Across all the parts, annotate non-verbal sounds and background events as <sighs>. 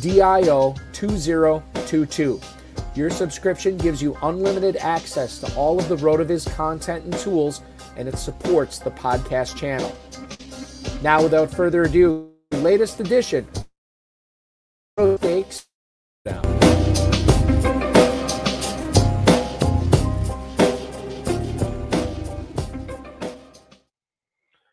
DIO 2022. Your subscription gives you unlimited access to all of the RotoViz content and tools, and it supports the podcast channel. Now, without further ado, latest edition. Stakes down.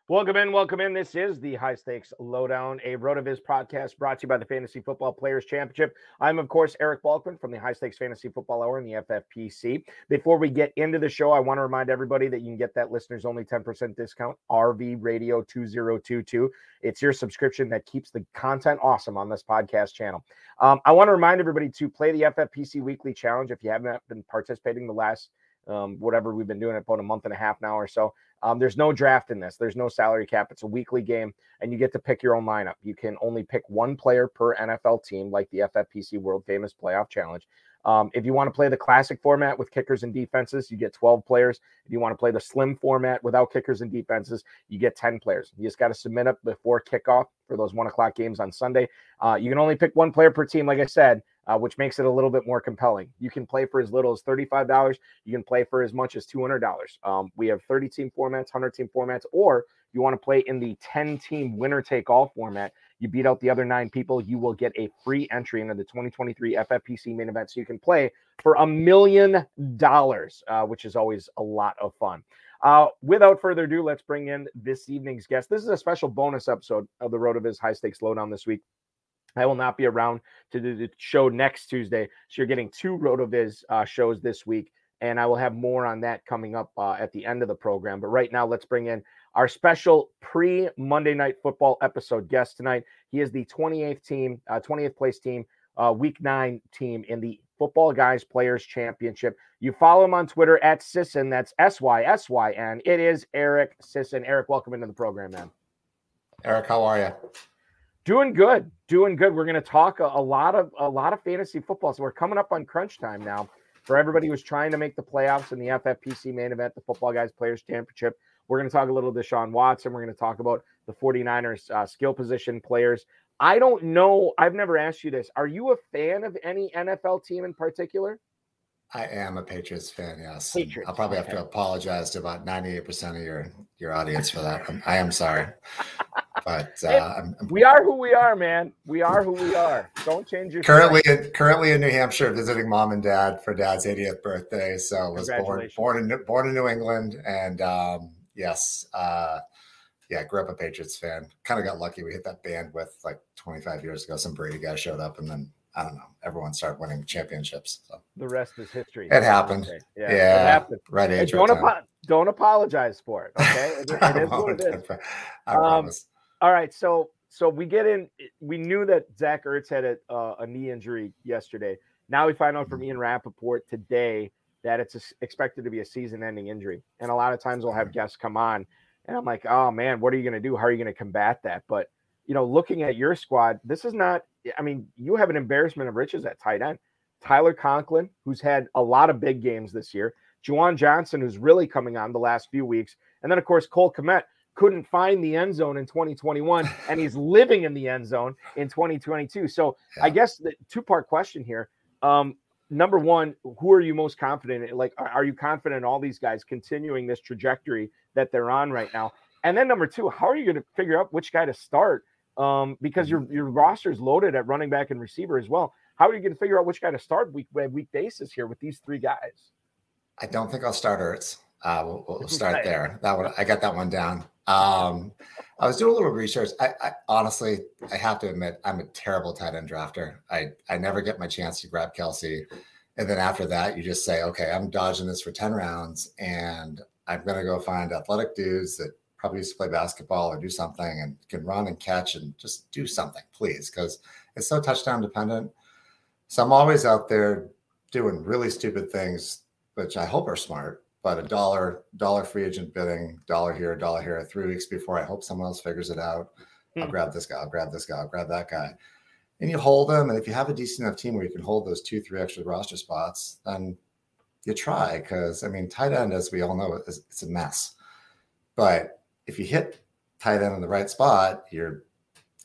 Welcome in, welcome in. This is the High Stakes Lowdown, a RotoViz podcast brought to you by the Fantasy Football Players Championship. I'm, of course, Eric Balkman from the High Stakes Fantasy Football Hour and the FFPC. Before we get into the show, I want to remind everybody that you can get that listeners only 10% discount, RV Radio 2022. It's your subscription that keeps the content awesome on this podcast channel. Um, I want to remind everybody to play the FFPC Weekly Challenge if you haven't been participating the last um, whatever we've been doing it about a month and a half now or so. Um, there's no draft in this. There's no salary cap. It's a weekly game, and you get to pick your own lineup. You can only pick one player per NFL team, like the FFPC World Famous Playoff Challenge. Um, if you want to play the classic format with kickers and defenses, you get 12 players. If you want to play the slim format without kickers and defenses, you get 10 players. You just got to submit up before kickoff for those one o'clock games on Sunday. Uh, you can only pick one player per team, like I said, uh, which makes it a little bit more compelling. You can play for as little as $35. You can play for as much as $200. Um, we have 30 team formats, 100 team formats, or you want to play in the 10 team winner take all format. You beat out the other nine people, you will get a free entry into the 2023 FFPC main event. So you can play for a million dollars, uh, which is always a lot of fun. Uh, without further ado, let's bring in this evening's guest. This is a special bonus episode of the RotoViz High Stakes Lowdown this week. I will not be around to do the show next Tuesday. So you're getting two RotoViz uh, shows this week, and I will have more on that coming up uh, at the end of the program. But right now, let's bring in our special pre Monday Night Football episode guest tonight. He is the 28th team, uh, 20th place team, uh, Week Nine team in the Football Guys Players Championship. You follow him on Twitter at Sysyn. That's S Y S Y N. It is Eric Sysyn. Eric, welcome into the program, man. Eric, how are you? Doing good, doing good. We're going to talk a, a, lot of a lot of fantasy football. So we're coming up on crunch time now. For everybody who's trying to make the playoffs in the FFPC main event, the Football Guys Players Championship, we're going to talk a little Deshaun Watson. We're going to talk about the 49ers uh, skill position players. I don't know. I've never asked you this. Are you a fan of any NFL team in particular? I am a Patriots fan. Yes, Patriots. I'll probably have to apologize to about ninety-eight percent of your your audience for that. I am sorry, <laughs> but <laughs> uh, I'm, we are who we are, man. We are who we are. Don't change your. Currently, in, currently in New Hampshire, visiting mom and dad for dad's 80th birthday. So was born born in born in New England, and um, yes, uh, yeah, grew up a Patriots fan. Kind of got lucky. We hit that band with like 25 years ago. Some Brady guy showed up, and then I don't know, everyone started winning championships. So. The rest is history. It happened. Yeah, yeah, it happened. Right age. Don't, apo- don't apologize for it. Okay, <laughs> it, it is what it is. I um, promise. All right, so so we get in. We knew that Zach Ertz had a, uh, a knee injury yesterday. Now we find out from mm-hmm. Ian Rapoport today that it's a, expected to be a season-ending injury, and a lot of times we'll have mm-hmm. guests come on, and I'm like, oh man, what are you going to do? How are you going to combat that? But you know, looking at your squad, this is not. I mean, you have an embarrassment of riches at tight end. Tyler Conklin, who's had a lot of big games this year. Juwan Johnson, who's really coming on the last few weeks, and then of course Cole Kmet, couldn't find the end zone in 2021 and he's <laughs> living in the end zone in 2022 so yeah. i guess the two part question here um, number one who are you most confident in? Like are you confident in all these guys continuing this trajectory that they're on right now? And then number two how are you going to figure out which guy to start? Um, because your your roster is loaded at running back and receiver as well. How are you going to figure out which guy to start week by week basis here with these three guys? I don't think i'll start ertz uh, we'll, we'll start there that one i got that one down um, I was doing a little research. I, I, honestly, I have to admit, I'm a terrible tight end drafter. I I never get my chance to grab Kelce, and then after that, you just say, okay, I'm dodging this for ten rounds, and I'm gonna go find athletic dudes that probably used to play basketball or do something and can run and catch and just do something, please, because it's so touchdown dependent. So I'm always out there doing really stupid things, which I hope are smart but a dollar dollar free agent bidding, dollar here, dollar here, three weeks before I hope someone else figures it out. Hmm. I'll grab this guy, I'll grab this guy, I'll grab that guy. And you hold them. And if you have a decent enough team where you can hold those two, three extra roster spots, then you try. Cause I mean, tight end, as we all know, is it's a mess. But if you hit tight end in the right spot, you're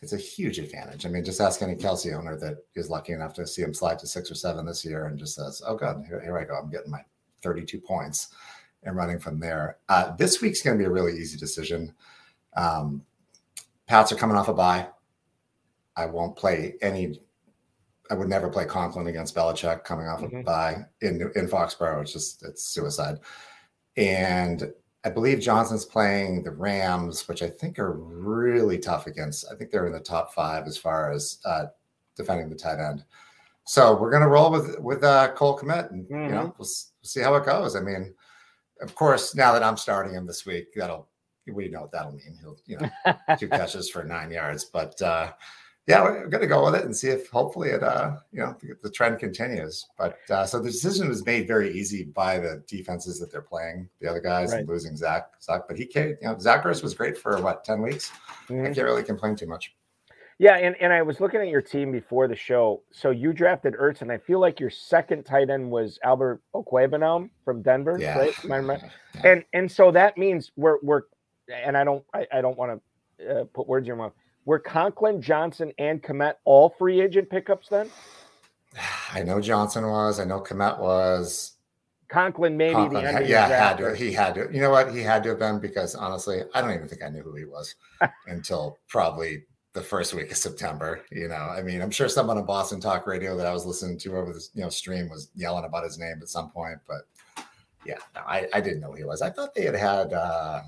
it's a huge advantage. I mean, just ask any Kelce owner that is lucky enough to see him slide to six or seven this year and just says, Oh God, here, here I go. I'm getting my 32 points and running from there. Uh, this week's going to be a really easy decision. Um, Pats are coming off a bye. I won't play any. I would never play Conklin against Belichick coming off mm-hmm. a bye in in Foxborough. It's just it's suicide. And I believe Johnson's playing the Rams, which I think are really tough against. I think they're in the top five as far as uh, defending the tight end. So we're going to roll with with uh, Cole Kmet, and mm-hmm. you know we'll see how it goes. I mean, of course, now that I'm starting him this week, that'll we know what that'll mean. He'll you know <laughs> two catches for nine yards, but uh, yeah, we're to go with it and see if hopefully it uh you know the trend continues. But uh, so the decision was made very easy by the defenses that they're playing, the other guys, right. and losing Zach Zach. But he came, you know, Zachary was great for what ten weeks. Mm-hmm. I can't really complain too much. Yeah, and, and I was looking at your team before the show. So you drafted Ertz, and I feel like your second tight end was Albert Okwuegbunam from Denver, yeah. right? <laughs> And and so that means we're we're and I don't I, I don't want to uh, put words in your mouth. Were Conklin, Johnson, and Kmet all free agent pickups then? <sighs> I know Johnson was. I know Kmet was. Conklin maybe Conklin, the end yeah, had to. He had to. You know what? He had to have been because honestly, I don't even think I knew who he was <laughs> until probably the first week of September. You know, I mean, I'm sure someone on Boston Talk Radio that I was listening to over this, you know, stream was yelling about his name at some point. But yeah, no, I, I didn't know who he was. I thought they had had, uh,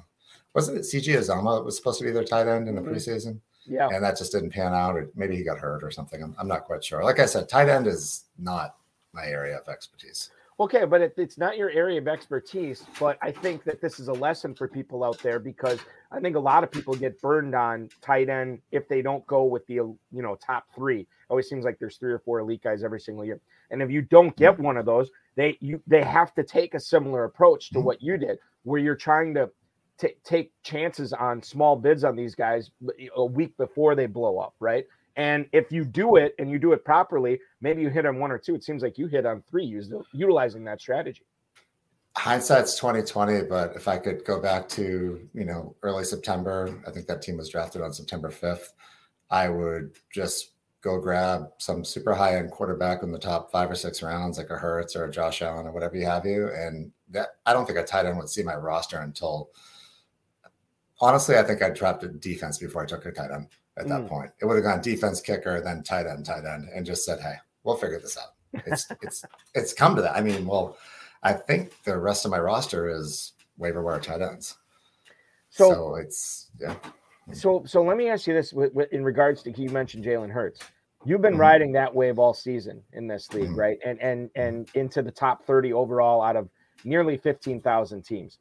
wasn't it CJ Uzomah that was supposed to be their tight end in the mm-hmm. preseason? Yeah. And that just didn't pan out, or maybe he got hurt or something. I'm, I'm not quite sure. Like I said, tight end is not my area of expertise. Okay, but it, it's not your area of expertise. But I think that this is a lesson for people out there because I think a lot of people get burned on tight end if they don't go with the you know top three. Always seems like there's three or four elite guys every single year, and if you don't get one of those, they you they have to take a similar approach to what you did, where you're trying to t- take chances on small bids on these guys a week before they blow up, right? And if you do it and you do it properly, maybe you hit on one or two. It seems like you hit on three utilizing that strategy. Hindsight's 2020, but if I could go back to, you know, early September, I think that team was drafted on September 5th. I would just go grab some super high end quarterback in the top five or six rounds, like a Hurts or a Josh Allen or whatever you have you. And that I don't think a tight end would see my roster until honestly, I think I dropped a defense before I took a tight end at that mm. point. It would have gone defense, kicker, then tight end, tight end, and just said, "Hey, we'll figure this out." It's <laughs> it's it's come to that. I mean, well, I think the rest of my roster is waiver wire tight ends. So, so it's yeah. So so let me ask you this: in regards to you mentioned Jalen Hurts. You've been mm-hmm. riding that wave all season in this league, mm-hmm. right? And and and into the top 30 overall out of nearly 15,000 teams.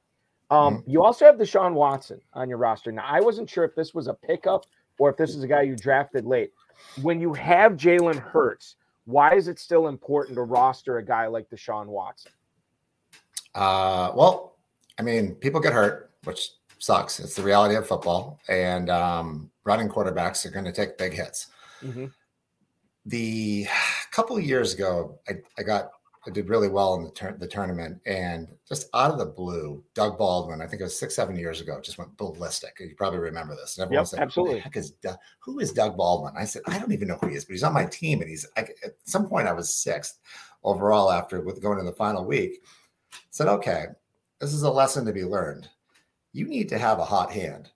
Um, mm-hmm. You also have Deshaun Watson on your roster. Now, I wasn't sure if this was a pickup or if this is a guy you drafted late. When you have Jalen Hurts, why is it still important to roster a guy like Deshaun Watson? Uh, well, I mean, people get hurt, which sucks. It's the reality of football, and um, running quarterbacks are going to take big hits. Mm-hmm. The couple of years ago, I, I got I did really well in the, tur- the tournament, and just out of the blue, Doug Baldwin, I think it was six, seven years ago, just went ballistic. You probably remember this. And everyone yep, said, absolutely. Who, is Doug, who is Doug Baldwin? I said, I don't even know who he is, but he's on my team. And he's I, at some point, I was sixth overall after with going to the final week. I said, okay, this is a lesson to be learned. You need to have a hot hand.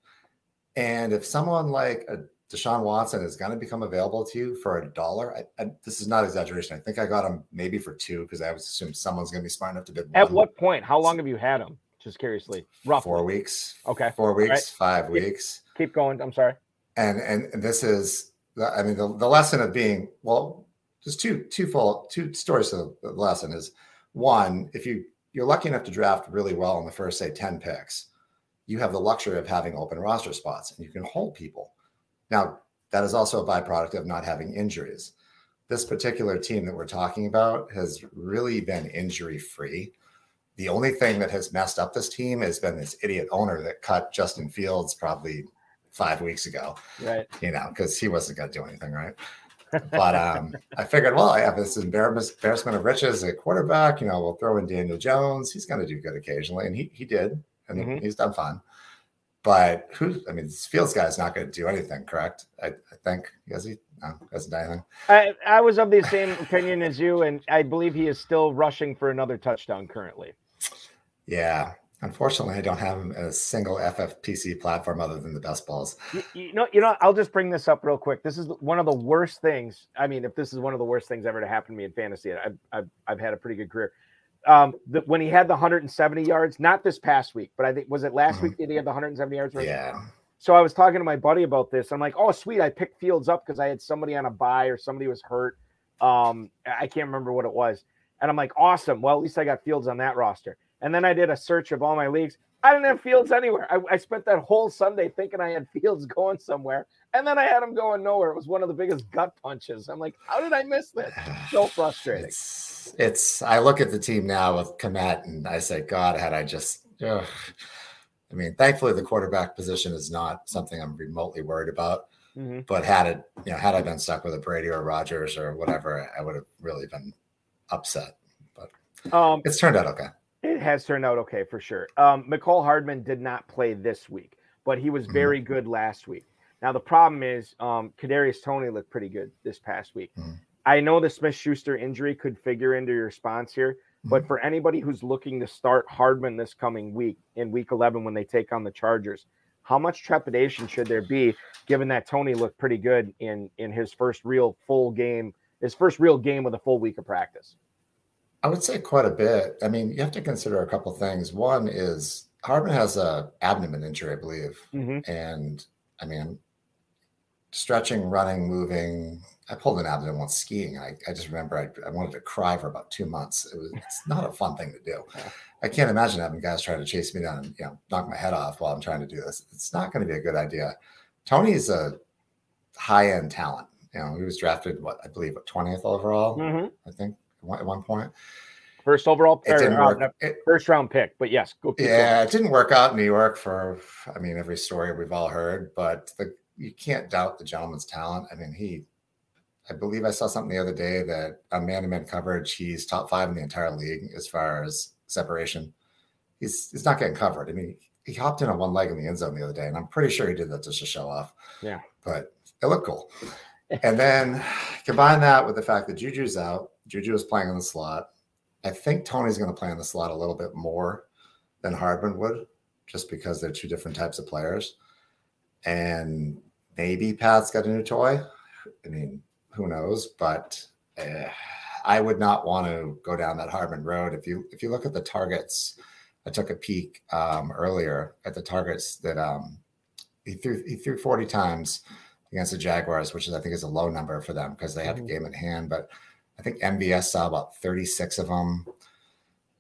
And if someone like a Deshaun Watson is going to become available to you for a dollar. I, I, this is not exaggeration. I think I got him maybe for two because I was assume someone's going to be smart enough to bid. At what point? How long have you had him? Just curiously, roughly. Four weeks. Okay. Four weeks. Right. Five keep, weeks. Keep going. I'm sorry. And and this is, I mean, the, the lesson of being well, there's two two full two stories of the lesson is one if you you're lucky enough to draft really well in the first say ten picks, you have the luxury of having open roster spots and you can hold people now, that is also a byproduct of not having injuries. This particular team that we're talking about has really been injury free. The only thing that has messed up this team has been this idiot owner that cut Justin Fields probably five weeks ago. Right. You know, because he wasn't going to do anything, right? but um, I figured, well, I have this embarrassment of riches at quarterback. You know, we'll throw in Daniel Jones. He's going to do good occasionally, and he he did, and mm-hmm. he's done fine. But who? I mean, this Fields guy is not going to do anything, correct? I, I think has he? No, hasn't done anything. I, I was of the same opinion as you, and I believe he is still rushing for another touchdown currently. Yeah, unfortunately, I don't have him a single FFPC platform other than the best balls. You, you, know, you know, I'll just bring this up real quick. This is one of the worst things. I mean, if this is one of the worst things ever to happen to me in fantasy, I've I've, I've had a pretty good career um, the, when he had the 170 yards, not this past week, but I think was it last mm-hmm. week that he had the 170 yards? Yeah. So I was talking to my buddy about this. I'm like, oh, sweet. I picked Fields up because I had somebody on a buy or somebody was hurt. Um, I can't remember what it was. And I'm like, awesome. Well, at least I got Fields on that roster. And then I did a search of all my leagues. I didn't have Fields anywhere. I, I spent that whole Sunday thinking I had Fields <laughs> going somewhere. And then I had him going nowhere. It was one of the biggest gut punches. I'm like, how did I miss this? <sighs> So frustrating. It's it's I look at the team now with Kmet and I say, God, had I just ugh. I mean, thankfully the quarterback position is not something I'm remotely worried about. Mm-hmm. But had it, you know, had I been stuck with a Brady or Rodgers or whatever, I would have really been upset. But um, it's turned out okay. It has turned out okay for sure. Um, Mecole Hardman did not play this week, but he was very mm-hmm. good last week. Now the problem is, um, Kadarius Toney looked pretty good this past week. Mm-hmm. I know the Smith Schuster injury could figure into your response here, but mm-hmm. for anybody who's looking to start Hardman this coming week in week 11 when they take on the Chargers, how much trepidation should there be given that Toney looked pretty good in in his first real full game, his first real game with a full week of practice? I would say quite a bit. I mean, you have to consider a couple things. One is Hardman has a abdomen injury, I believe, mm-hmm. and I mean, stretching, running, moving. I pulled an abdomen once skiing. I, I just remember I, I wanted to cry for about two months. It was it's not a fun thing to do. <laughs> I can't imagine having guys trying to chase me down and you know knock my head off while I'm trying to do this. It's not going to be a good idea. Toney's a high end talent. You know, he was drafted what I believe what 20th overall. Mm-hmm. I think at one point. First overall, it didn't work. It, first round pick, but yes, go. Yeah, going. it didn't work out in New York for. I mean, every story we've all heard, but the you can't doubt the gentleman's talent. I mean, he, I believe I saw something the other day that on man-to-man coverage, he's top five in the entire league as far as separation. He's he's not getting covered. I mean, he hopped in on one leg in the end zone the other day, and I'm pretty sure he did that just to show off. Yeah, but it looked cool. and then combine that with the fact that Juju's out. Juju is playing in the slot. I think Toney's going to play in the slot a little bit more than Hardman would, just because they're two different types of players. And maybe Pat's got a new toy. I mean, who knows? But uh, I would not want to go down that Hardman road. If you if you look at the targets, I took a peek um, earlier at the targets that um, he threw. He threw forty times against the Jaguars, which is I think is a low number for them because they have mm-hmm. a game in hand. But I think MVS saw about 36 of them,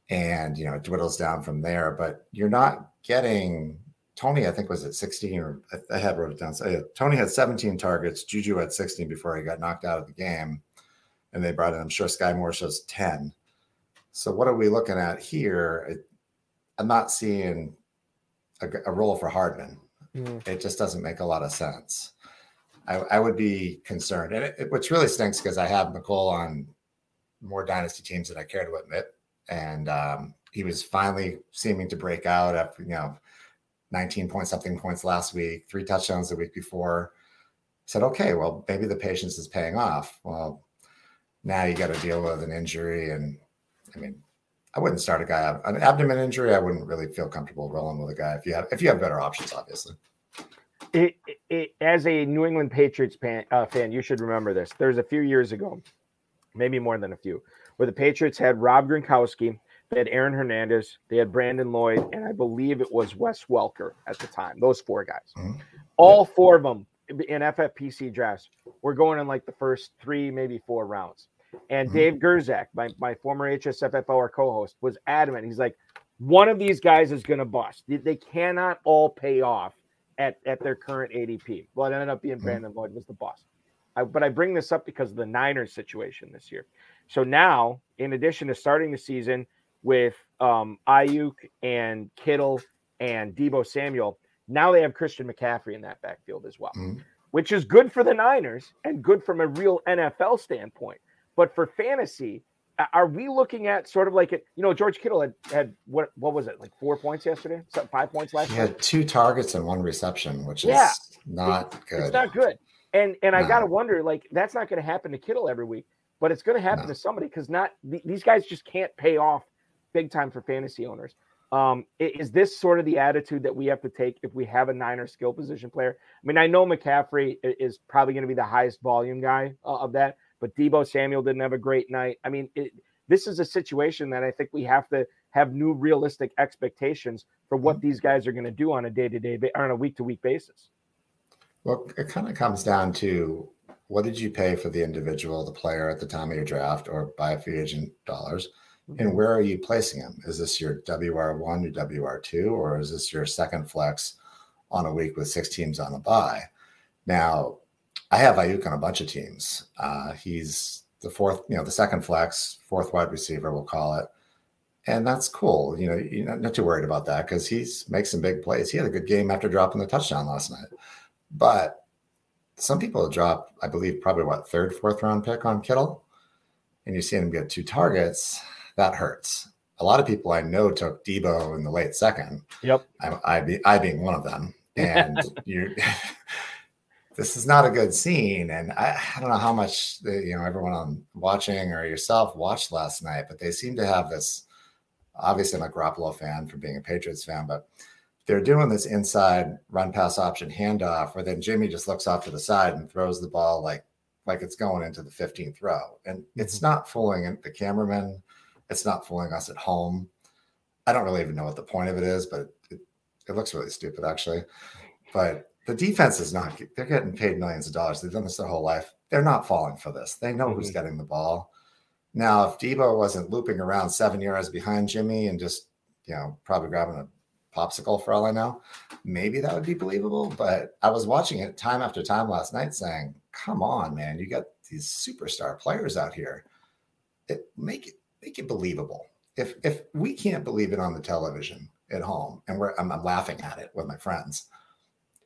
and you know it dwindles down from there. But you're not getting Toney. I think was at 16 or I, had wrote it down. So, yeah, Toney had 17 targets. Juju had 16 before he got knocked out of the game, and they brought in. I'm sure Skyy Moore shows 10. So what are we looking at here? I'm not seeing a, a role for Hardman. Mm. It just doesn't make a lot of sense. I, I would be concerned, and it, it, which really stinks because I have Mecole on more dynasty teams than I care to admit, and um, he was finally seeming to break out after you know 19 point something points last week, three touchdowns the week before. said, okay, well maybe the patience is paying off. Well, now you got to deal with an injury, and I mean, I wouldn't start a guy an abdomen injury. I wouldn't really feel comfortable rolling with a guy if you have if you have better options, obviously. It, it, as a New England Patriots fan, uh, fan, you should remember this. There's a few years ago, maybe more than a few, where the Patriots had Rob Gronkowski, they had Aaron Hernandez, they had Brandon Lloyd, and I believe it was Wes Welker at the time. Those four guys, mm-hmm. all four of them in FFPC drafts were going in like the first three, maybe four rounds. And mm-hmm. Dave Gerczak, my, my former HSFFR co-host, was adamant. He's like, one of these guys is going to bust. They cannot all pay off at, at their current ADP. Well, it ended up being mm-hmm. Brandon Lloyd was the boss. I, but I bring this up because of the Niners situation this year. So now, in addition to starting the season with um, Aiyuk and Kittle and Deebo Samuel, now they have Christian McCaffrey in that backfield as well, mm-hmm. which is good for the Niners and good from a real NFL standpoint. But for fantasy, are we looking at sort of like it? You know, George Kittle had had what what was it like four points yesterday? Five points last. He had two targets and one reception, which yeah, is not it, good. It's not good. And and no. I gotta wonder, like that's not going to happen to Kittle every week, but it's going to happen no. to somebody because not these guys just can't pay off big time for fantasy owners. Um, is this sort of the attitude that we have to take if we have a Niner skill position player? I mean, I know McCaffrey is probably going to be the highest volume guy uh, of that, but Deebo Samuel didn't have a great night. I mean, it, this is a situation that I think we have to have new realistic expectations for what these guys are going to do on a day to day, or on a week to week basis. Well, it kind of comes down to what did you pay for the individual, the player at the time of your draft, or buy free agent dollars, mm-hmm. and where are you placing him? Is this your WR one, your WR two, or is this your second flex on a week with six teams on a buy? Now, I have Aiyuk on a bunch of teams. Uh, he's the fourth, you know, the second flex, fourth wide receiver, we'll call it. And that's cool. You know, you're not, not too worried about that because he's makes some big plays. He had a good game after dropping the touchdown last night. But some people drop, I believe, probably what third, fourth round pick on Kittle, and you see him get two targets. That hurts. A lot of people I know took Deebo in the late second. Yep. I, I, be, I being one of them. And <laughs> you this is not a good scene. And I, I don't know how much the, you know everyone on watching or yourself watched last night, but they seem to have this. Obviously, I'm a Garoppolo fan from being a Patriots fan, but they're doing this inside run pass option handoff where then Jimmy just looks off to the side and throws the ball like like it's going into the 15th row. And it's mm-hmm. not fooling the cameraman. It's not fooling us at home. I don't really even know what the point of it is, but it, it looks really stupid actually. But the defense is not they're getting paid millions of dollars. They've done this their whole life. They're not falling for this. They know mm-hmm. who's getting the ball. Now if Deebo wasn't looping around seven yards behind jimmy and just you know probably grabbing a popsicle for all i know maybe that would be believable. But i was watching it time after time last night saying come on man you got these superstar players out here. It, make it make it believable. If if we can't believe it on the television at home and we're I'm, I'm laughing at it with my friends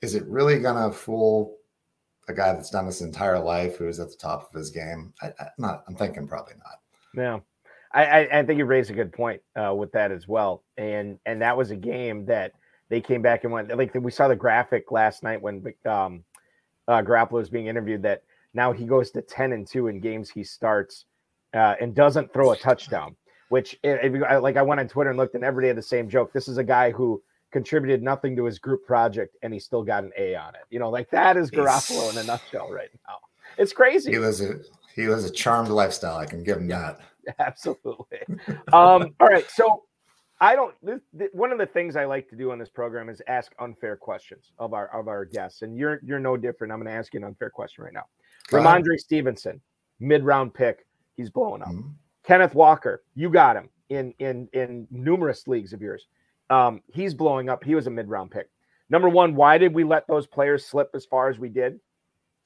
is it really going to fool a guy that's done this entire life who is at the top of his game? I, am not. I'm thinking probably not. Yeah, I, I, think you raised a good point uh, with that as well, and and that was a game that they came back and went like we saw the graphic last night when um, uh, Garoppolo was being interviewed that now he goes to ten and two in games he starts uh, and doesn't throw a touchdown. Which, if you, like, I went on Twitter and looked, and every day the same joke. This is a guy who contributed nothing to his group project and he still got an A on it. You know, like that is Garoppolo in a nutshell right now. It's crazy. He was a he was a charmed lifestyle. I can give him that. <laughs> Absolutely. um, all right. So I don't. This, this, one of the things I like to do on this program is ask unfair questions of our of our guests, and you're you're no different. I'm going to ask you an unfair question right now. Rhamondre Stevenson, mid round pick, he's blowing up. Mm-hmm. Kenneth Walker, you got him in in in numerous leagues of yours. Um, he's blowing up. He was a mid round pick. Number one, why did we let those players slip as far as we did?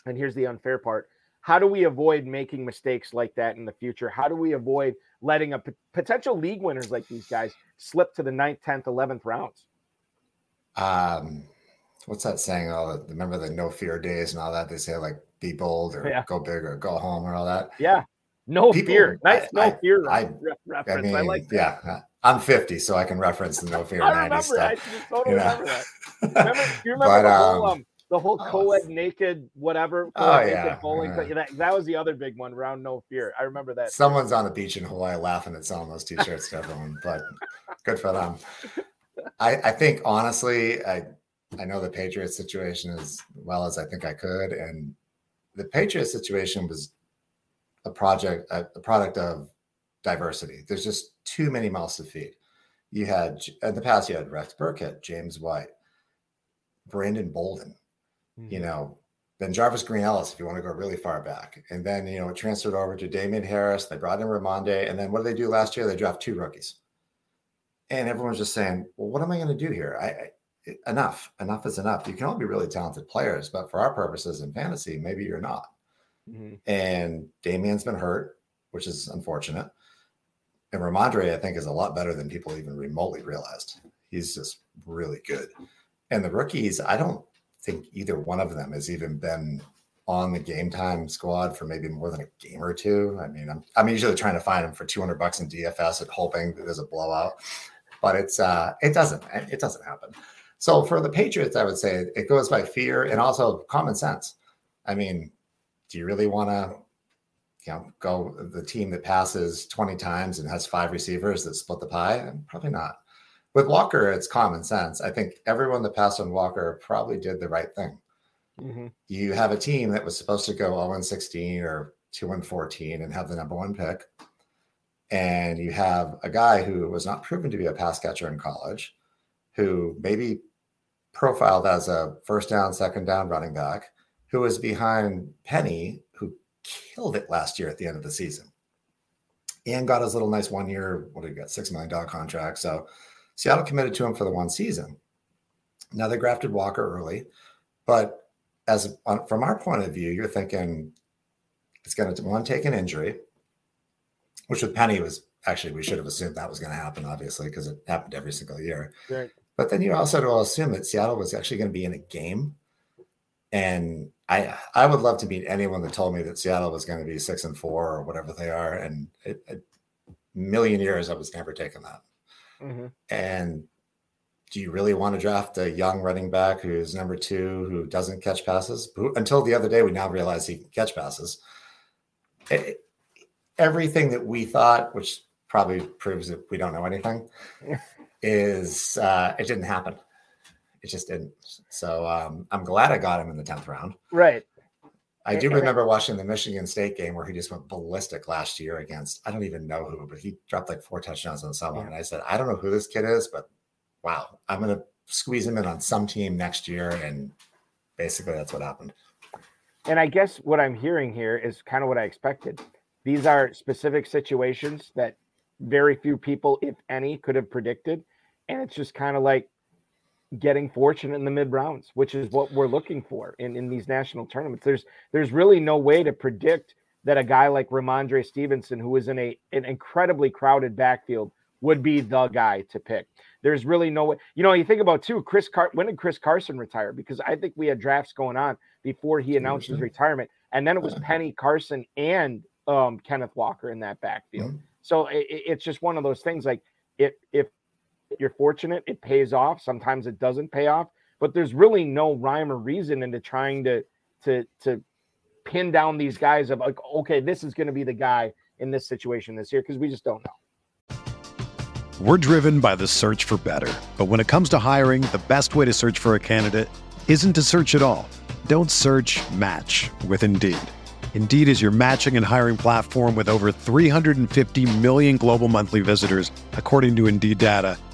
And here's the unfair part: how do we avoid making mistakes like that in the future? How do we avoid letting a p- potential league winners like these guys slip to the 9th, 10th, 11th rounds? Um, what's that saying? Oh, remember the no fear days and all that? They say like be bold or yeah. go big or go home or all that. Yeah. No People, fear. Nice I, no fear I, reference. I, mean, I like that. Yeah. I'm 50, so I can reference the no <laughs> fear. I remember. Stuff, I totally you know? remember that. Remember, you <laughs> remember but, the whole, um, um the whole oh, co-ed naked whatever oh yeah bowling yeah. that, that was the other big one round no fear i remember that someone's on the beach in hawaii laughing at selling those t-shirts to everyone but good for them i i think honestly i i know the patriots situation as well as i think i could and the patriots situation was a project a, a product of diversity there's just too many mouths to feed you had in the past you had Rex Burkhead, james white brandon bolden mm-hmm. you know, then Jarvis Green Ellis, if you want to go really far back. And then, you know, it transferred over to Damien Harris. They brought in Rhamondre. And then what did they do last year? They draft two rookies. And everyone's just saying, well, what am I going to do here? I, I, enough. Enough is enough. You can all be really talented players, but for our purposes in fantasy, maybe you're not. Mm-hmm. And Damien's been hurt, which is unfortunate. And Rhamondre, I think, is a lot better than people even remotely realized. He's just really good. And the rookies, I don't think either one of them has even been on the game time squad for maybe more than a game or two. I mean, I'm, I'm usually trying to find them for 200 bucks in DFS and hoping that there's a blowout, but it's uh, it doesn't it doesn't happen. So for the Patriots, I would say it goes by fear and also common sense. I mean, do you really want to, you know, go the team that passes 20 times and has five receivers that split the pie? Probably not. With Walker, it's common sense. I think everyone that passed on Walker probably did the right thing. Mm-hmm. You have a team that was supposed to go 0 16 or 2 14 and have the number one pick. And you have a guy who was not proven to be a pass catcher in college, who maybe profiled as a first down, second down running back, who was behind Penny, who killed it last year at the end of the season and got his little nice one year, what did he get, $6 million contract. So Seattle committed to him for the one season. Now they grafted Walker early, but as from our point of view, you're thinking it's going to one take an injury, which with Penny was actually we should have assumed that was going to happen, obviously, because it happened every single year. Right. But then you also to assume that Seattle was actually going to be in a game, and I I would love to meet anyone that told me that Seattle was going to be six and four or whatever they are, and it, it, million years I was never taking that. Mm-hmm. And do you really want to draft a young running back who's number two who doesn't catch passes? Who, until the other day, we now realize he can catch passes. It, everything that we thought, which probably proves that we don't know anything, <laughs> is uh, it didn't happen. It just didn't. So um, I'm glad I got him in the tenth round. Right. I do remember watching the Michigan State game where he just went ballistic last year against I don't even know who, but he dropped like four touchdowns on someone. Yeah. And I said, I don't know who this kid is, but wow, I'm gonna squeeze him in on some team next year. And basically that's what happened. And I guess what I'm hearing here is kind of what I expected. These are specific situations that very few people, if any, could have predicted. And it's just kind of like getting fortunate in the mid rounds, which is what we're looking for in, in these national tournaments. There's there's really no way to predict that a guy like Rhamondre Stevenson, who is in a an incredibly crowded backfield, would be the guy to pick. There's really no way. You know, you think about too, Chris Car- when did Chris Carson retire? Because I think we had drafts going on before he announced his retirement, and then it was Penny Carson and um, Kenneth Walker in that backfield. Mm-hmm. So it, it's just one of those things. Like if if you're fortunate, it pays off. Sometimes it doesn't pay off, but there's really no rhyme or reason into trying to to to pin down these guys of like, okay, this is going to be the guy in this situation this year because we just don't know. We're driven by the search for better, but when it comes to hiring, the best way to search for a candidate isn't to search at all. Don't search. Match with Indeed. Indeed is your matching and hiring platform with over 350 million global monthly visitors, according to Indeed data,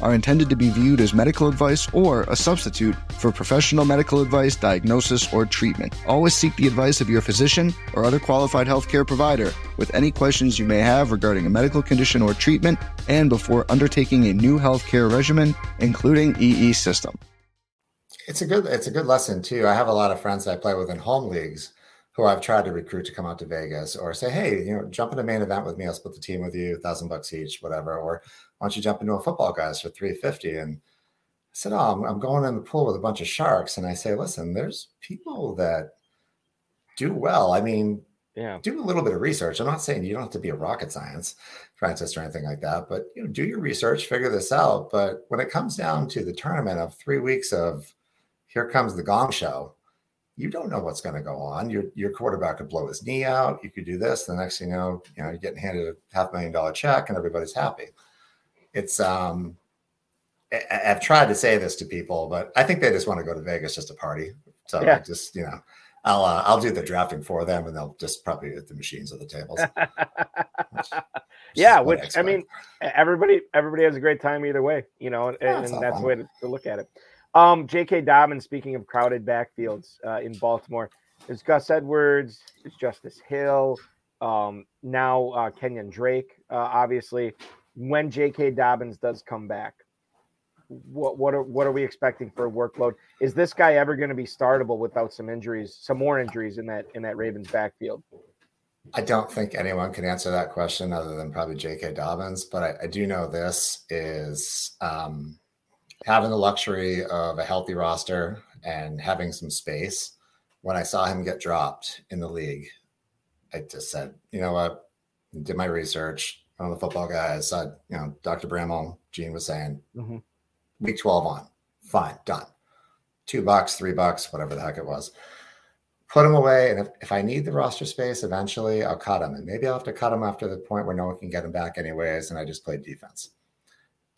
are intended to be viewed as medical advice or a substitute for professional medical advice, diagnosis, or treatment. Always seek the advice of your physician or other qualified healthcare provider with any questions you may have regarding a medical condition or treatment and before undertaking a new healthcare regimen, including EE system. It's a good it's a good lesson too. I have a lot of friends I play with in home leagues who I've tried to recruit to come out to Vegas or say, hey, you know, jump in a main event with me. I'll split the team with you, thousand bucks each, whatever. Or why don't you jump into a football guys for 350? And I said, Oh, I'm, I'm going in the pool with a bunch of sharks. And I say, listen, there's people that do well. I mean, yeah, do a little bit of research. I'm not saying you don't have to be a rocket science scientist or anything like that, but you know, do your research, figure this out. But when it comes down to the tournament of three weeks of here comes the gong show, you don't know what's going to go on. Your your quarterback could blow his knee out. You could do this. The next thing you know, you know, you're getting handed a half million dollar check and everybody's happy. It's um I, have tried to say this to people, but I think they just want to go to Vegas just to party. So yeah. just, you know, I'll uh, I'll do the drafting for them and they'll just probably hit the machines of the tables. which, <laughs> yeah, which I, I, mean everybody everybody has a great time either way, you know, and, yeah, and that's the way to, to look at it. Um, J.K. Dobbins, speaking of crowded backfields uh, in Baltimore, there's Gus Edwards, there's Justice Hill, um, now uh, Kenyan Drake. Uh, obviously, when J.K. Dobbins does come back, what what are what are we expecting for a workload? Is this guy ever going to be startable without some injuries, some more injuries in that in that Ravens backfield? I don't think anyone can answer that question other than probably J.K. Dobbins. But I, I do know this is um, having the luxury of a healthy roster and having some space. When I saw him get dropped in the league, I just said, you know what? Did my research on the football guys. Saw, you know, Dr. Bramel, Jene was saying, mm-hmm. week 12 on, fine, done. Two bucks, three bucks, whatever the heck it was. Put them away. And if, if I need the roster space eventually, I'll cut them. And maybe I'll have to cut them after the point where no one can get them back anyways. And I just played defense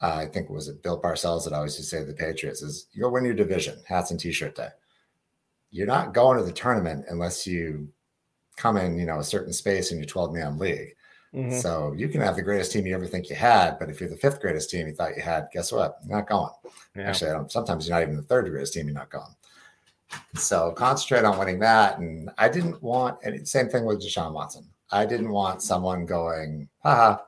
uh, I think was it Bill Parcells that always used to say to the Patriots is you go win your division, hats and t-shirt day. You're not going to the tournament unless you come in, you know, a certain space in your 12 man league. Mm-hmm. So you can have the greatest team you ever think you had, but if you're the fifth greatest team you thought you had, guess what? You're not going. Yeah. Actually, sometimes you're not even the third greatest team. You're not going. So concentrate on winning that. And I didn't want, and same thing with Deshaun Watson. I didn't want someone going, haha,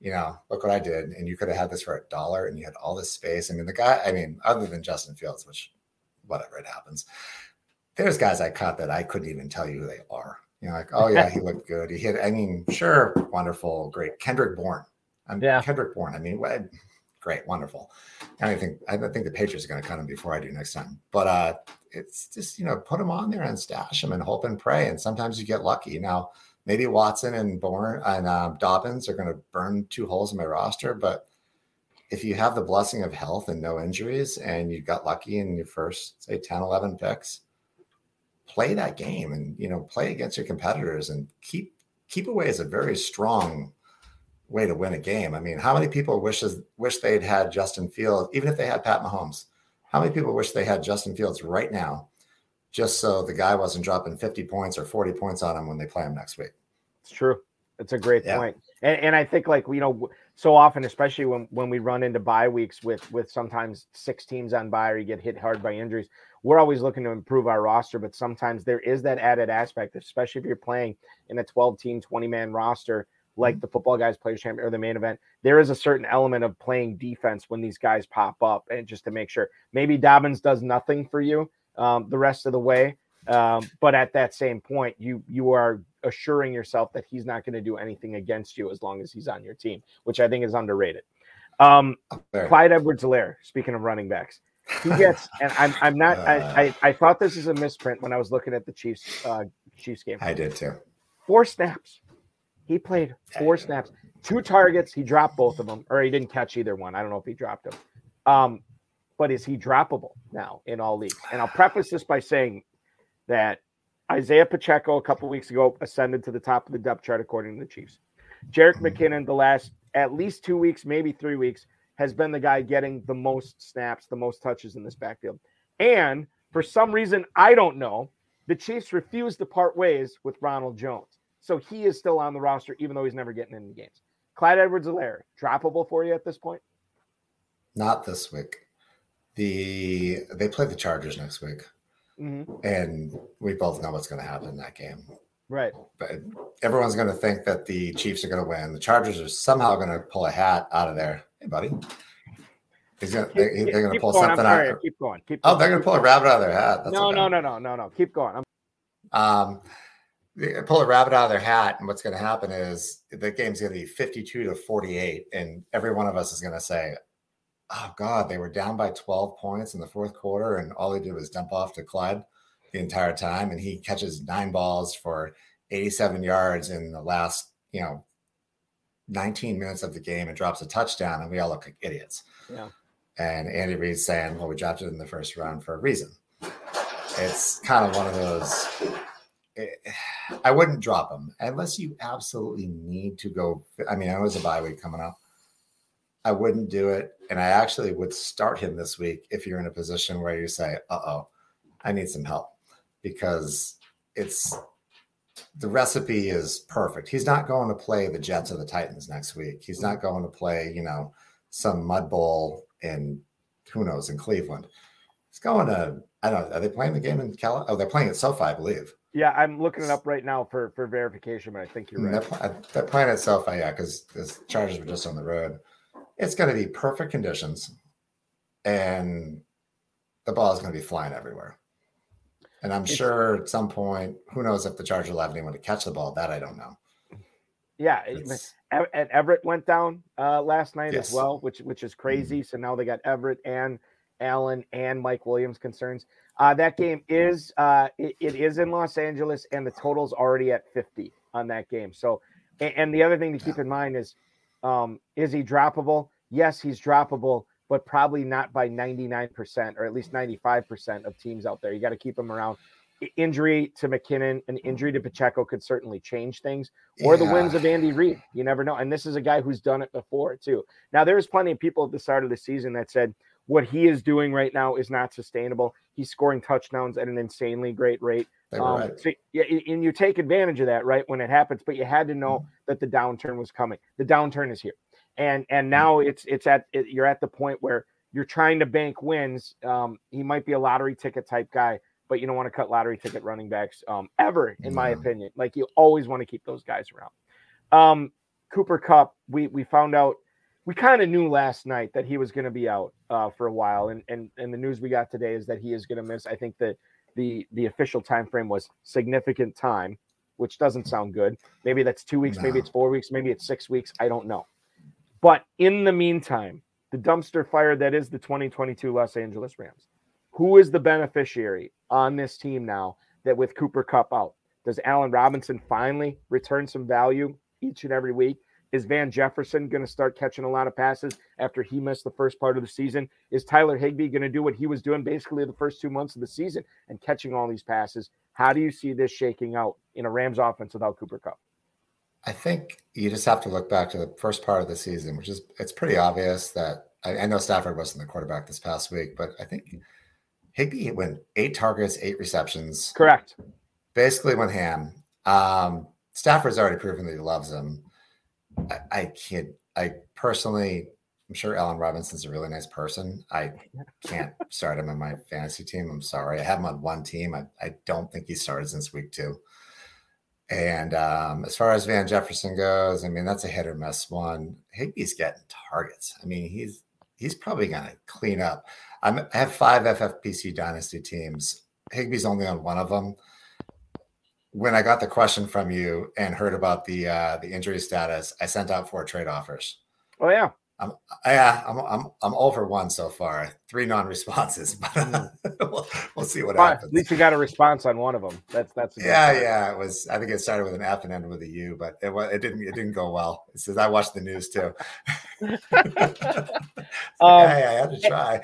you know, look what I did. And you could have had this for a dollar and you had all this space. I mean, the guy, I mean, other than Justin Fields, which whatever it happens, there's guys I caught that I couldn't even tell you who they are. You know, like, oh yeah, he looked good. He hit, I mean, sure, wonderful, great. Kendrick Bourne. I'm yeah. Kendrick Bourne. I mean, what, great, wonderful. And I think I think the Patriots are going to cut him before I do next time. But uh, it's just you know put him on there and stash him and hope and pray. And sometimes you get lucky. Now maybe Watson and Bourne and um, Dobbins are going to burn two holes in my roster, but if you have the blessing of health and no injuries and you got lucky in your first say 10 11 picks play that game and you know play against your competitors and keep keep away is a very strong way to win a game i mean how many people wishes wish they'd had justin fields even if they had pat mahomes how many people wish they had justin fields right now just so the guy wasn't dropping 50 points or 40 points on him when they play him next week it's true it's a great yeah. point. And, and I think like you know so often, especially when when we run into bye weeks with with sometimes six teams on bye or you get hit hard by injuries, we're always looking to improve our roster. But sometimes there is that added aspect, especially if you're playing in a 12 team, 20 man roster like mm-hmm. the football guys players champion or the main event. There is a certain element of playing defense when these guys pop up, and just to make sure maybe Dobbins does nothing for you um, the rest of the way. Um, but at that same point, you you are assuring yourself that he's not going to do anything against you as long as he's on your team, which I think is underrated. Um, Clyde Edwards-Helaire, speaking of running backs, he gets, <laughs> and I'm, I'm not, I, I, uh. I, thought this is a misprint when I was looking at the Chiefs, uh, Chiefs game. I did too. Four snaps. He played four snaps, two targets. He dropped both of them, or he didn't catch either one. I don't know if he dropped them. Um, but is he droppable now in all leagues? And I'll preface this by saying that Isaiah Pacheco a couple weeks ago ascended to the top of the depth chart according to the Chiefs. Mm-hmm. McKinnon, the last at least two weeks, maybe three weeks, has been the guy getting the most snaps, the most touches in this backfield. And for some reason, I don't know, the Chiefs refused to part ways with Ronald Jones. So he is still on the roster, even though he's never getting in the games. Clyde Edwards-Helaire, droppable for you at this point? Not this week. The they play the Chargers next week. Mm-hmm. And we both know what's going to happen in that game. Right. But everyone's going to think that the Chiefs are going to win. The Chargers are somehow going to pull a hat out of there. Hey, buddy. He's gonna, they, are going to pull going. something out. Keep going. Keep oh, going. Oh, they're going to pull a rabbit out of their hat. That's no, no, no, no, no, no. Keep going. I'm... Um, pull a rabbit out of their hat, and what's going to happen is the game's going to be 52 to 48, and every one of us is going to say, oh god, they were down by 12 points in the fourth quarter, and all he did was dump off to Clyde the entire time, and he catches nine balls for 87 yards in the last, you know, 19 minutes of the game and drops a touchdown, and we all look like idiots. Yeah. And Andy Reid's saying, well, we dropped it in the first round for a reason. It's kind of one of those. It, eh, I wouldn't drop him unless you absolutely need to go. I mean, I was a bye week coming up. I wouldn't do it. And I actually would start him this week if you're in a position where you say, uh oh, I need some help because it's the recipe is perfect. He's not going to play the Jets or the Titans next week. He's not going to play, you know, some mud bowl in who knows in Cleveland. He's going to, I don't know, are they playing the game in Cal? Oh, they're playing at SoFi, I believe. Yeah, I'm looking it up right now for for verification, but I think you're right. They're, they're playing at SoFi, yeah, because the Chargers were just on the road it's going to be perfect conditions and the ball is going to be flying everywhere. And I'm it's, sure at some point, who knows if the Chargers will have anyone to catch the ball? That I don't know. Yeah, and Everett went down uh, last night yes. as well, which which is crazy. Mm-hmm. So now they got Everett and Allen and Mike Williams concerns. Uh, that game is uh, it, it is in Los Angeles, and the total's already at 50 on that game. So, and, and the other thing to keep yeah. in mind is um, is he droppable? Yes, he's droppable, but probably not by 99% or at least 95% of teams out there. You got to keep him around. Injury to McKinnon, an injury to Pacheco could certainly change things, or yeah. the wins of Andy Reid. You never know. And this is a guy who's done it before, too. Now, there's plenty of people at the start of the season that said what he is doing right now is not sustainable. He's scoring touchdowns at an insanely great rate. Um, right. so, yeah, and you take advantage of that, right, when it happens. But you had to know mm-hmm. that the downturn was coming. The downturn is here, and and mm-hmm. now it's it's at it, you're at the point where you're trying to bank wins. Um, he might be a lottery ticket type guy, but you don't want to cut lottery ticket running backs um, ever, in my opinion. Like you always want to keep those guys around. Um, Cooper Kupp, we we found out we kind of knew last night that he was going to be out uh, for a while, and and and the news we got today is that he is going to miss. I think that the the official time frame was significant time, which doesn't sound good. Maybe that's two weeks, no. maybe it's four weeks, maybe it's six weeks. I don't know. But in the meantime, the dumpster fire that is the 2022 Los Angeles Rams. Who is the beneficiary on this team now that with Cooper Kupp out? Does Allen Robinson finally return some value each and every week? Is Van Jefferson going to start catching a lot of passes after he missed the first part of the season? Is Tyler Higbee going to do what he was doing basically the first two months of the season and catching all these passes? How do you see this shaking out in a Rams offense without Cooper Kupp? I think you just have to look back to the first part of the season, which is it's pretty obvious that I, I know Stafford wasn't the quarterback this past week, but I think Higbee went eight targets, eight receptions. Correct. Basically went ham. Um, Stafford's already proven that he loves him. I, can't. I personally, I'm sure Allen Robinson's a really nice person. I can't start him in my fantasy team. I'm sorry. I have him on one team. I, I don't think he started since week two. And um, as far as Van Jefferson goes, I mean that's a hit or miss one. Higbee's getting targets. I mean he's he's probably going to clean up. I'm, I have five FFPC dynasty teams. Higbee's only on one of them when I got the question from you and heard about the uh, the injury status, I sent out four trade offers. Oh yeah, I'm yeah I'm I'm I'm over one so far. Three non-responses, <laughs> but uh, we'll, we'll, see what happens. At least you got a response on one of them. That's that's yeah yeah. It was I think it started with an F and ended with a U, but it was it didn't it didn't go well. It says I watched the news too. <laughs> like, um, hey, I had to try.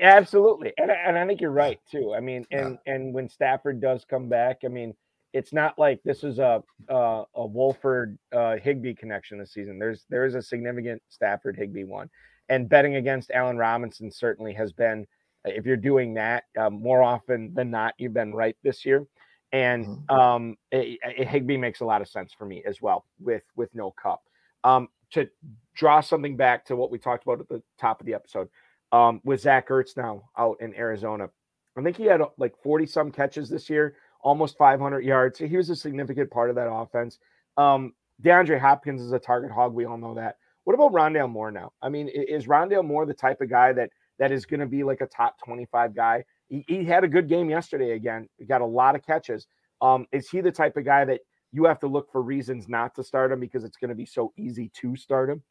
absolutely, and and I think you're right too. I mean, and yeah. and when Stafford does come back, I mean it's not like this is a a, a Wolford uh, Higbee connection this season. There's there is a significant Stafford Higbee one, and betting against Allen Robinson certainly has been. If you're doing that um, more often than not, you've been right this year. And mm-hmm. um, it, it, Higbee makes a lot of sense for me as well with with no Kupp. Um, to draw something back to what we talked about at the top of the episode um, with Zach Ertz now out in Arizona. I think he had like 40 some catches this year almost 500 yards. He was a significant part of that offense. Um, DeAndre Hopkins is a target hog. We all know that. What about Rondale Moore now? I mean, is Rondale Moore the type of guy that that is going to be like a top 25 guy? He, he, had a good game yesterday again. He got a lot of catches. Um, is he the type of guy that you have to look for reasons not to start him because it's going to be so easy to start him?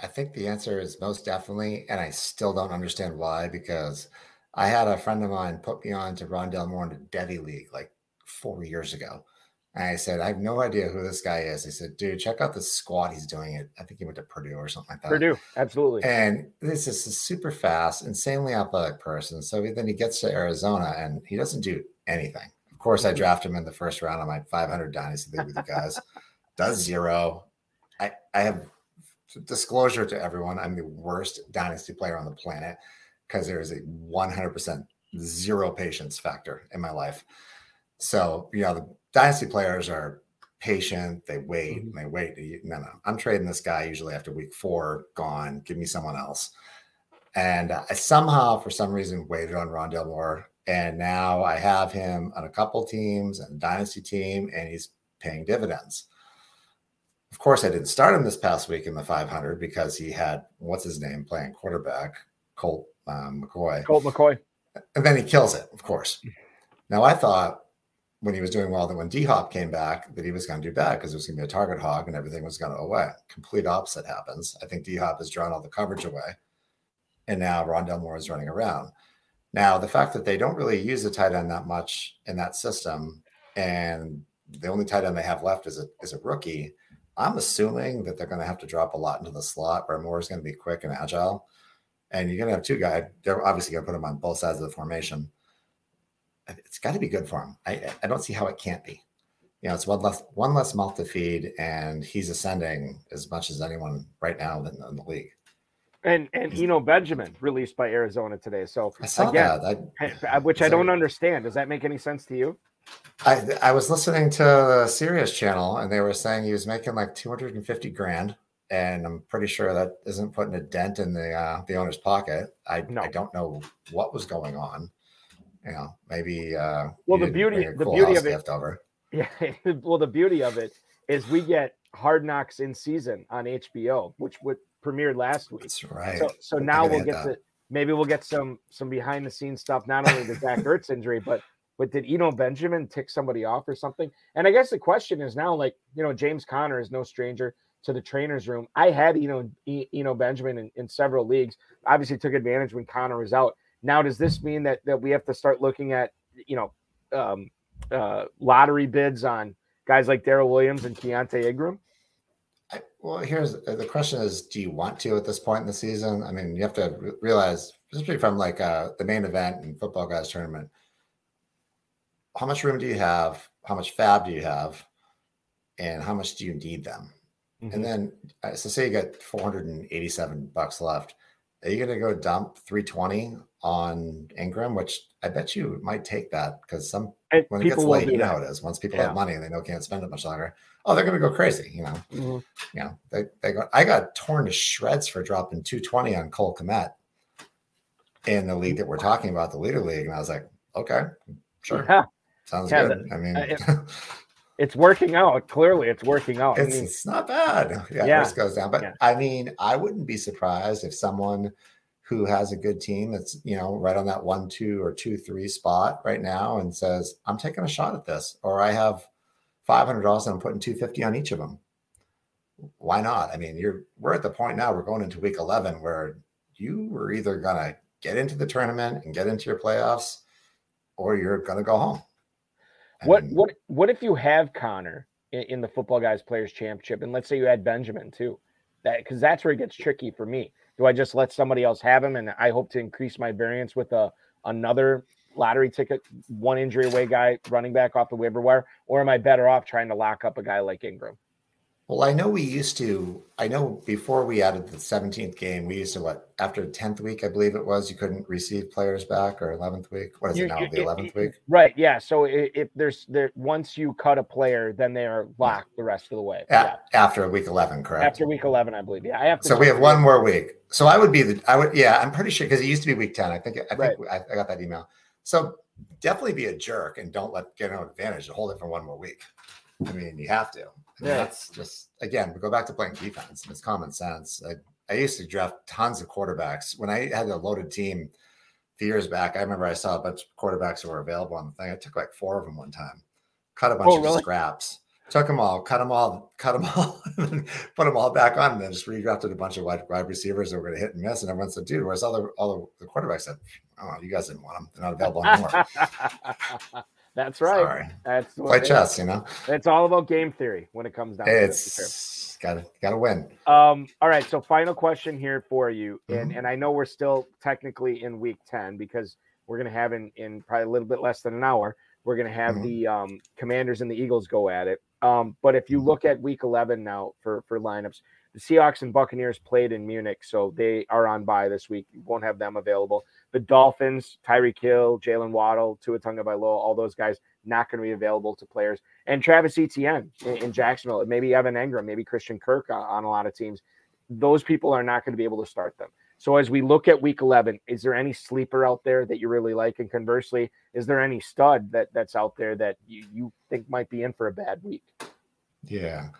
I think the answer is most definitely, and I still don't understand why because – I had a friend of mine put me on to Rondale Moore in the Devy League like four years ago. And I said, I have no idea who this guy is. He said, dude, check out the squad he's doing it. I think he went to Purdue or something like that. Purdue, absolutely. And this is a super fast, insanely athletic person. So then he gets to Arizona and he doesn't do anything. Of course, I mm-hmm. draft him in the first round of my 500 dynasty league with the guys. <laughs> Does zero. I, I have disclosure to everyone. I'm the worst dynasty player on the planet because there is a 100% zero patience factor in my life. So, you know, the dynasty players are patient, they wait mm-hmm. and they wait. No, no, I'm trading this guy usually after week four, gone, give me someone else. And I somehow, for some reason, waited on Rondale Moore. And now I have him on a couple teams and a dynasty team, and he's paying dividends. Of course, I didn't start him this past week in the 500 because he had what's his name playing quarterback, Colt um, McCoy. Colt McCoy. And then he kills it, of course. Now I thought when he was doing well that when D Hop came back that he was going to do bad because it was going to be a target hog and everything was going to go away. Complete opposite happens. I think D Hop has drawn all the coverage away, and now Rondale Moore is running around. Now the fact that they don't really use the tight end that much in that system, and the only tight end they have left is a is a rookie. I'm assuming that they're going to have to drop a lot into the slot where Moore is going to be quick and agile and you're going to have two guys. They're obviously going to put him on both sides of the formation. It's got to be good for him. I, I don't see how it can't be. You know, it's one less one less mouth to feed, and he's ascending as much as anyone right now in, in the league. And and Eno Benjamin released by Arizona today. So I saw again, that, I, which I don't understand. Does that make any sense to you? I I was listening to the Sirius channel, and they were saying he was making like 250 grand and I'm pretty sure that isn't putting a dent in the uh, the owner's pocket. I no. I don't know what was going on. You know, maybe. Uh, well, the beauty the cool beauty of it. Over. <laughs> Yeah. well, the beauty of it is we get Hard Knocks in season on HBO, which would premiered last week. That's right. So, so now we'll get that. to maybe we'll get some some behind the scenes stuff. Not only the Zach <laughs> Ertz injury, but but did Eno Benjamin tick somebody off or something? And I guess the question is now, like you know, James Conner is no stranger to the trainer's room. I had you know you know Benjamin in, in several leagues. Obviously, took advantage when Conner was out. Now, does this mean that that we have to start looking at you know um, uh, lottery bids on guys like Darrel Williams and Keaontay Ingram? I, well, here's uh, the question: Is do you want to at this point in the season? I mean, you have to re- realize, especially from like uh, the main event and football guys tournament, how much room do you have? How much FAAB do you have? And how much do you need them? Mm-hmm. And then, uh, so say you got 487 bucks left. Are you going to go dump 320 on Ingram, which I bet you might take that because some when it gets late, you know how it is. Once people yeah. have money and they know can't spend it much longer, oh, they're going to go crazy. You know, mm-hmm. you know, they, they go. I got torn to shreds for dropping 220 on Cole Kmet in the league that we're talking about, the leader league, and I was like, okay, sure, yeah. sounds yeah, good. I mean. Uh, <laughs> it's working out. Clearly, it's working out. It's, I mean, it's not bad. Yeah, yeah, risk goes down. But yeah. I mean, I wouldn't be surprised if someone who has a good team that's you know right on that one, two, or two, three spot right now and says, "I'm taking a shot at this," or I have five hundred dollars and I'm putting two fifty on each of them. Why not? I mean, you're we're at the point now. We're going into week eleven where you were either gonna get into the tournament and get into your playoffs, or you're gonna go home. What um, what what if you have Conner in, in, the Footballguys Players Championship, and let's say you had Benjamin too, that because that's where it gets tricky for me. Do I just let somebody else have him, and I hope to increase my variance with a another lottery ticket, one injury away guy running back off the waiver wire, or am I better off trying to lock up a guy like Ingram? Well, I know we used to. I know before we added the 17th game, we used to what after the 10th week, I believe it was, you couldn't receive players back, or 11th week. What is you, it now? You, the 11th week, right? Yeah. So if there's there once you cut a player, then they are locked the rest of the way. yeah. After week 11, correct? After week 11, I believe. Yeah, I have. so we have one more week. So I would be the. I would. Yeah, I'm pretty sure because it used to be week 10. I think. I think right. I, I got that email. So definitely be a jerk and don't let get an advantage to hold it for one more week. I mean, you have to. Yeah. That's just again, we go back to playing defense and it's common sense. I, I used to draft tons of quarterbacks when I had a loaded team a few years back. I remember I saw a bunch of quarterbacks that were available on the thing. I took like four of them one time, cut a bunch oh, of really? scraps, took them all, cut them all, cut them all, <laughs> put them all back on, and then just redrafted a bunch of wide, wide receivers that were going to hit and miss. And everyone said, "Dude, where's all the all the, the quarterbacks?" said, "Oh, you guys didn't want them; they're not available anymore." <laughs> That's right. Sorry. That's play chess. You know, it's all about game theory when it comes down. It's got to got to win. Um. All right. So final question here for you, and mm-hmm. and I know we're still technically in week ten because we're gonna have in in probably a little bit less than an hour. We're gonna have mm-hmm. the um, Commanders and the Eagles go at it. Um. But if you mm-hmm. look at week eleven now for for lineups, the Seahawks and Buccaneers played in Munich, so they are on bye this week. You won't have them available. The Dolphins, Tyreek Hill, Jaylen Waddle, Tua Tagovailoa, all those guys not going to be available to players. And Travis Etienne in, in Jacksonville, maybe Evan Engram, maybe Christian Kirk on, on a lot of teams. Those people are not going to be able to start them. So as we look at week 11, is there any sleeper out there that you really like? And conversely, is there any stud that that's out there that you, you think might be in for a bad week? Yeah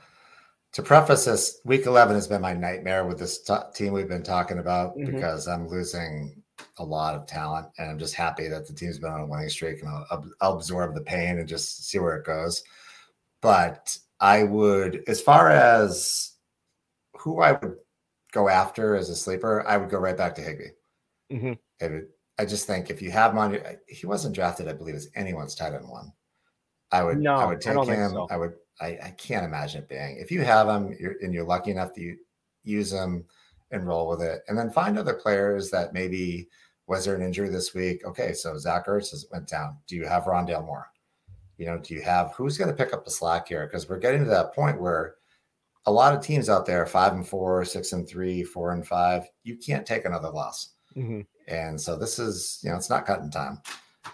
to preface this, week 11 has been my nightmare with this t- team we've been talking about mm-hmm. because I'm losing a lot of talent and I'm just happy that the team's been on a winning streak and I'll, I'll absorb the pain and just see where it goes. But I would, as far as who I would go after as a sleeper, I would go right back to Higbee. Mm-hmm. I just think if you have him on, he wasn't drafted, I believe, as anyone's tight end one. I would, no, I would take I him. So. I would I, I can't imagine it being. If you have them you're, and you're lucky enough to use them and roll with it, and then find other players that maybe was there an injury this week? Okay, so Zach Ertz has went down. Do you have Rondale Moore? You know, do you have who's going to pick up the slack here? Because we're getting to that point where a lot of teams out there, five and four, six and three, four and five, you can't take another loss. Mm-hmm. And so this is, you know, it's not cutting time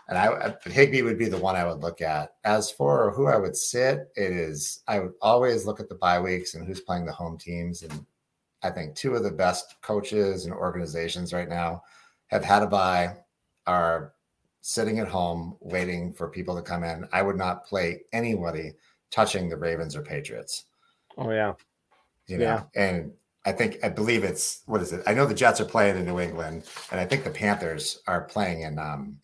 and I Higbee would be the one I would look at. As for who I would sit, it is I would always look at the bye weeks and who's playing the home teams. And I think two of the best coaches and organizations right now have had a bye, are sitting at home waiting for people to come in. I would not play anybody touching the Ravens or Patriots. Oh yeah. You know, yeah. and I think I believe it's what is it? I know the Jets are playing in New England, and I think the Panthers are playing in um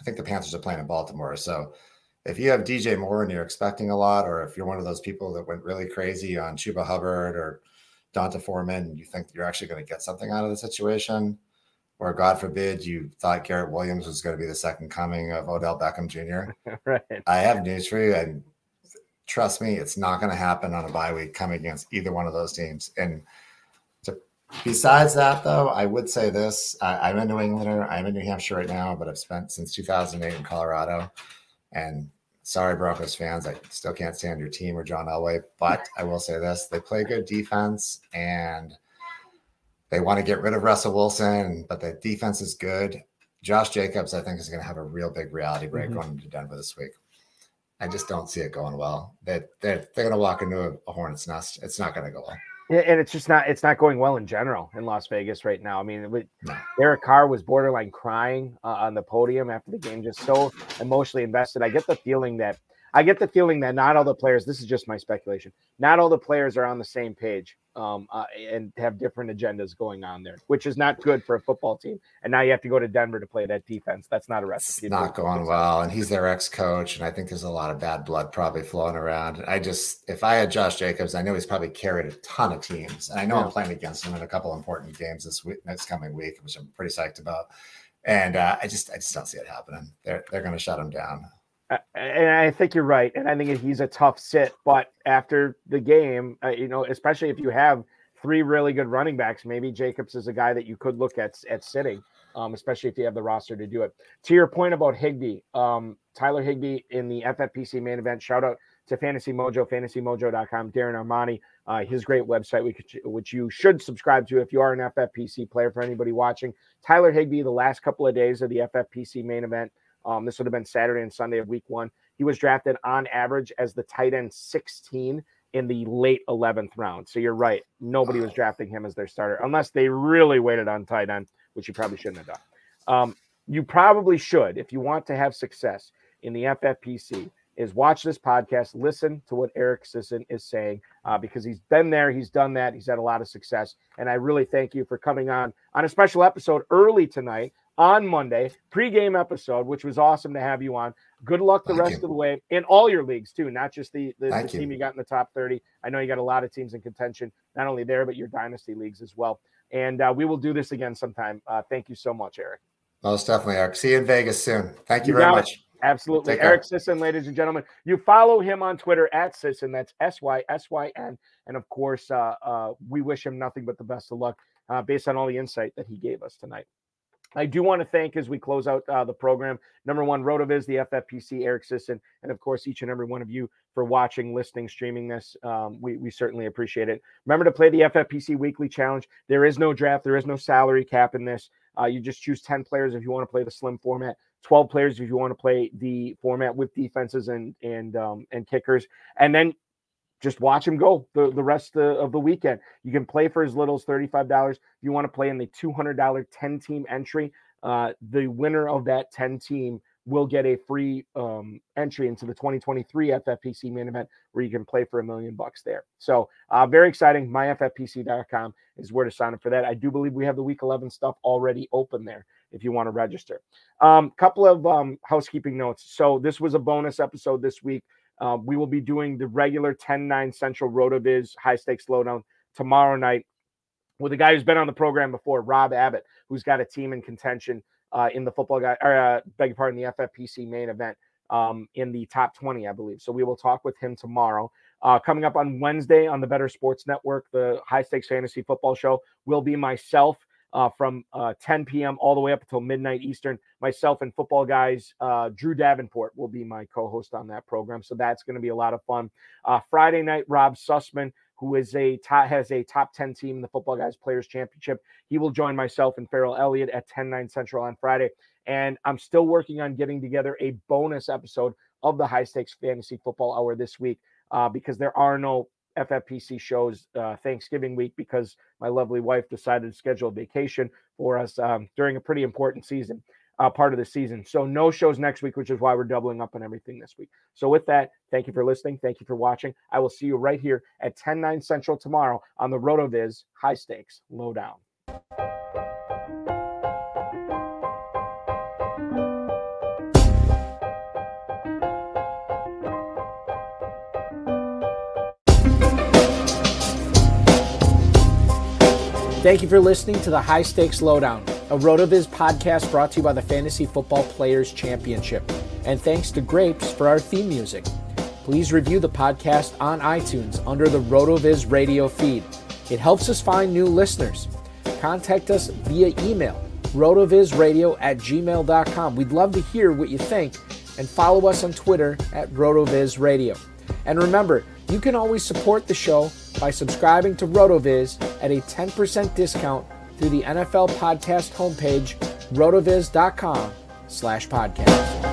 I think the Panthers are playing in Baltimore. So if you have DJ Moore and you're expecting a lot, or if you're one of those people that went really crazy on Chuba Hubbard or D'Onta Foreman, you think you're actually going to get something out of the situation, or God forbid you thought Garrett Williams was going to be the second coming of Odell Beckham Jr. <laughs> right. I have news for you, and trust me, it's not going to happen on a bye week coming against either one of those teams. And to, besides that, though, I would say this: I, I'm a New Englander. I'm in New Hampshire right now, but I've spent since 2008 in Colorado. And sorry, Broncos fans, I still can't stand your team or John Elway, but I will say this: they play good defense and they want to get rid of Russell Wilson, but the defense is good. Josh Jacobs, I think, is going to have a real big reality break mm-hmm. going into Denver this week. I just don't see it going well. That they're, they're, they're going to walk into a, hornet's nest. It's not going to go well. Yeah, and it's just not it's not going well in general in Las Vegas right now. I mean, with, Derek Carr was borderline crying uh, on the podium after the game, just so emotionally invested. I get the feeling that I get the feeling that not all the players. This is just my speculation. Not all the players are on the same page um, uh, and have different agendas going on there, which is not good for a football team. And now you have to go to Denver to play that defense. That's not a recipe. It's not going well, and he's their ex-coach, and I think there's a lot of bad blood probably flowing around. I just, if I had Josh Jacobs, I know he's probably carried a ton of teams, and I know yeah. I'm playing against him in a couple important games this week, next coming week, which I'm pretty psyched about. And uh, I just, I just don't see it happening. They're, they're going to shut him down and I think you're right, and I think he's a tough sit. But after the game, uh, you know, especially if you have three really good running backs, maybe Jacobs is a guy that you could look at at sitting, um, especially if you have the roster to do it. To your point about Higbee, um, Tyler Higbee in the FFPC main event. Shout out to Fantasy Mojo, FantasyMojo.com. Darren Armani, uh, his great website, which, which you should subscribe to if you are an FFPC player. For anybody watching, Tyler Higbee, the last couple of days of the FFPC main event um, this would have been Saturday and Sunday of week one. He was drafted on average as the tight end 16 in the late 11th round. So you're right. Nobody was drafting him as their starter unless they really waited on tight end, which you probably shouldn't have done. Um, you probably should, if you want to have success in the FFPC, is watch this podcast, listen to what Eric Sysyn is saying, uh, because he's been there, he's done that, he's had a lot of success. And I really thank you for coming on on a special episode early tonight on Monday, pregame episode, which was awesome to have you on. Good luck the Thank rest you. of the way in all your leagues too, not just the, the, the team you. you got in the top 30. I know you got a lot of teams in contention, not only there, but your dynasty leagues as well. And uh, we will do this again sometime. Uh, thank you so much, Eric. Most definitely, Eric. See you in Vegas soon. Thank you, you very much. It. Absolutely. Eric Sysyn, ladies and gentlemen. You follow him on Twitter at Sysyn. That's S Y S Y N. And of course, uh, uh, we wish him nothing but the best of luck uh, based on all the insight that he gave us tonight. I do want to thank as we close out uh, the program. Number one, RotoViz, the FFPC, Eric Sysyn, and of course each and every one of you for watching, listening, streaming this. Um, we we certainly appreciate it. Remember to play the FFPC Weekly Challenge. There is no draft. There is no salary cap in this. Uh, you just choose ten players if you want to play the slim format. 12 players if you want to play the format with defenses and and um, and kickers and then just watch him go the, the rest of the, weekend. You can play for as little as $35. If you want to play in the $200 10 team entry, uh, the winner of that 10 team will get a free um, entry into the 2023 FFPC main event where you can play for a million bucks there. So, uh, very exciting. MyFFPC.com is where to sign up for that. I do believe we have the week 11 stuff already open there if you want to register. A um, couple of um, housekeeping notes. So, this was a bonus episode this week. Uh, we will be doing the regular 10 9 Central RotoViz high stakes lowdown tomorrow night with a guy who's been on the program before, Rob Abbott, who's got a team in contention uh, in the football guy, or uh, beg your pardon, the FFPC main event um, in the top 20, I believe. So we will talk with him tomorrow. Uh, coming up on Wednesday on the Better Sports Network, the high stakes fantasy football show will be myself uh, from uh, 10 p.m. all the way up until midnight Eastern. Myself and football guys, uh, Drew Davenport will be my co-host on that program, so that's going to be a lot of fun. Uh, Friday night, Rob Sussman, who is a top, has a top 10 team in the Footballguys Players Championship, he will join myself and Farrell Elliott at 10 9 Central on Friday. And I'm still working on getting together a bonus episode of the High Stakes Fantasy Football Hour this week uh, because there are no FFPC shows uh, Thanksgiving week because my lovely wife decided to schedule a vacation for us um, during a pretty important season, uh, part of the season. So no shows next week, which is why we're doubling up on everything this week. So with that, thank you for listening. Thank you for watching. I will see you right here at 10 9 Central tomorrow on the RotoViz High Stakes Lowdown. Thank you for listening to the High Stakes Lowdown, a RotoViz podcast brought to you by the Fantasy Football Players Championship. And thanks to Grapes for our theme music. Please review the podcast on iTunes under the RotoViz radio feed. It helps us find new listeners. Contact us via email, rotovizradio at gmail.com. We'd love to hear what you think and follow us on Twitter at rotovizradio. And remember, you can always support the show by subscribing to RotoViz at a 10% discount through the NFL podcast homepage, rotoviz.com slash podcast.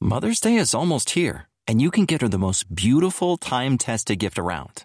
Mother's Day is almost here, and you can get her the most beautiful time tested gift around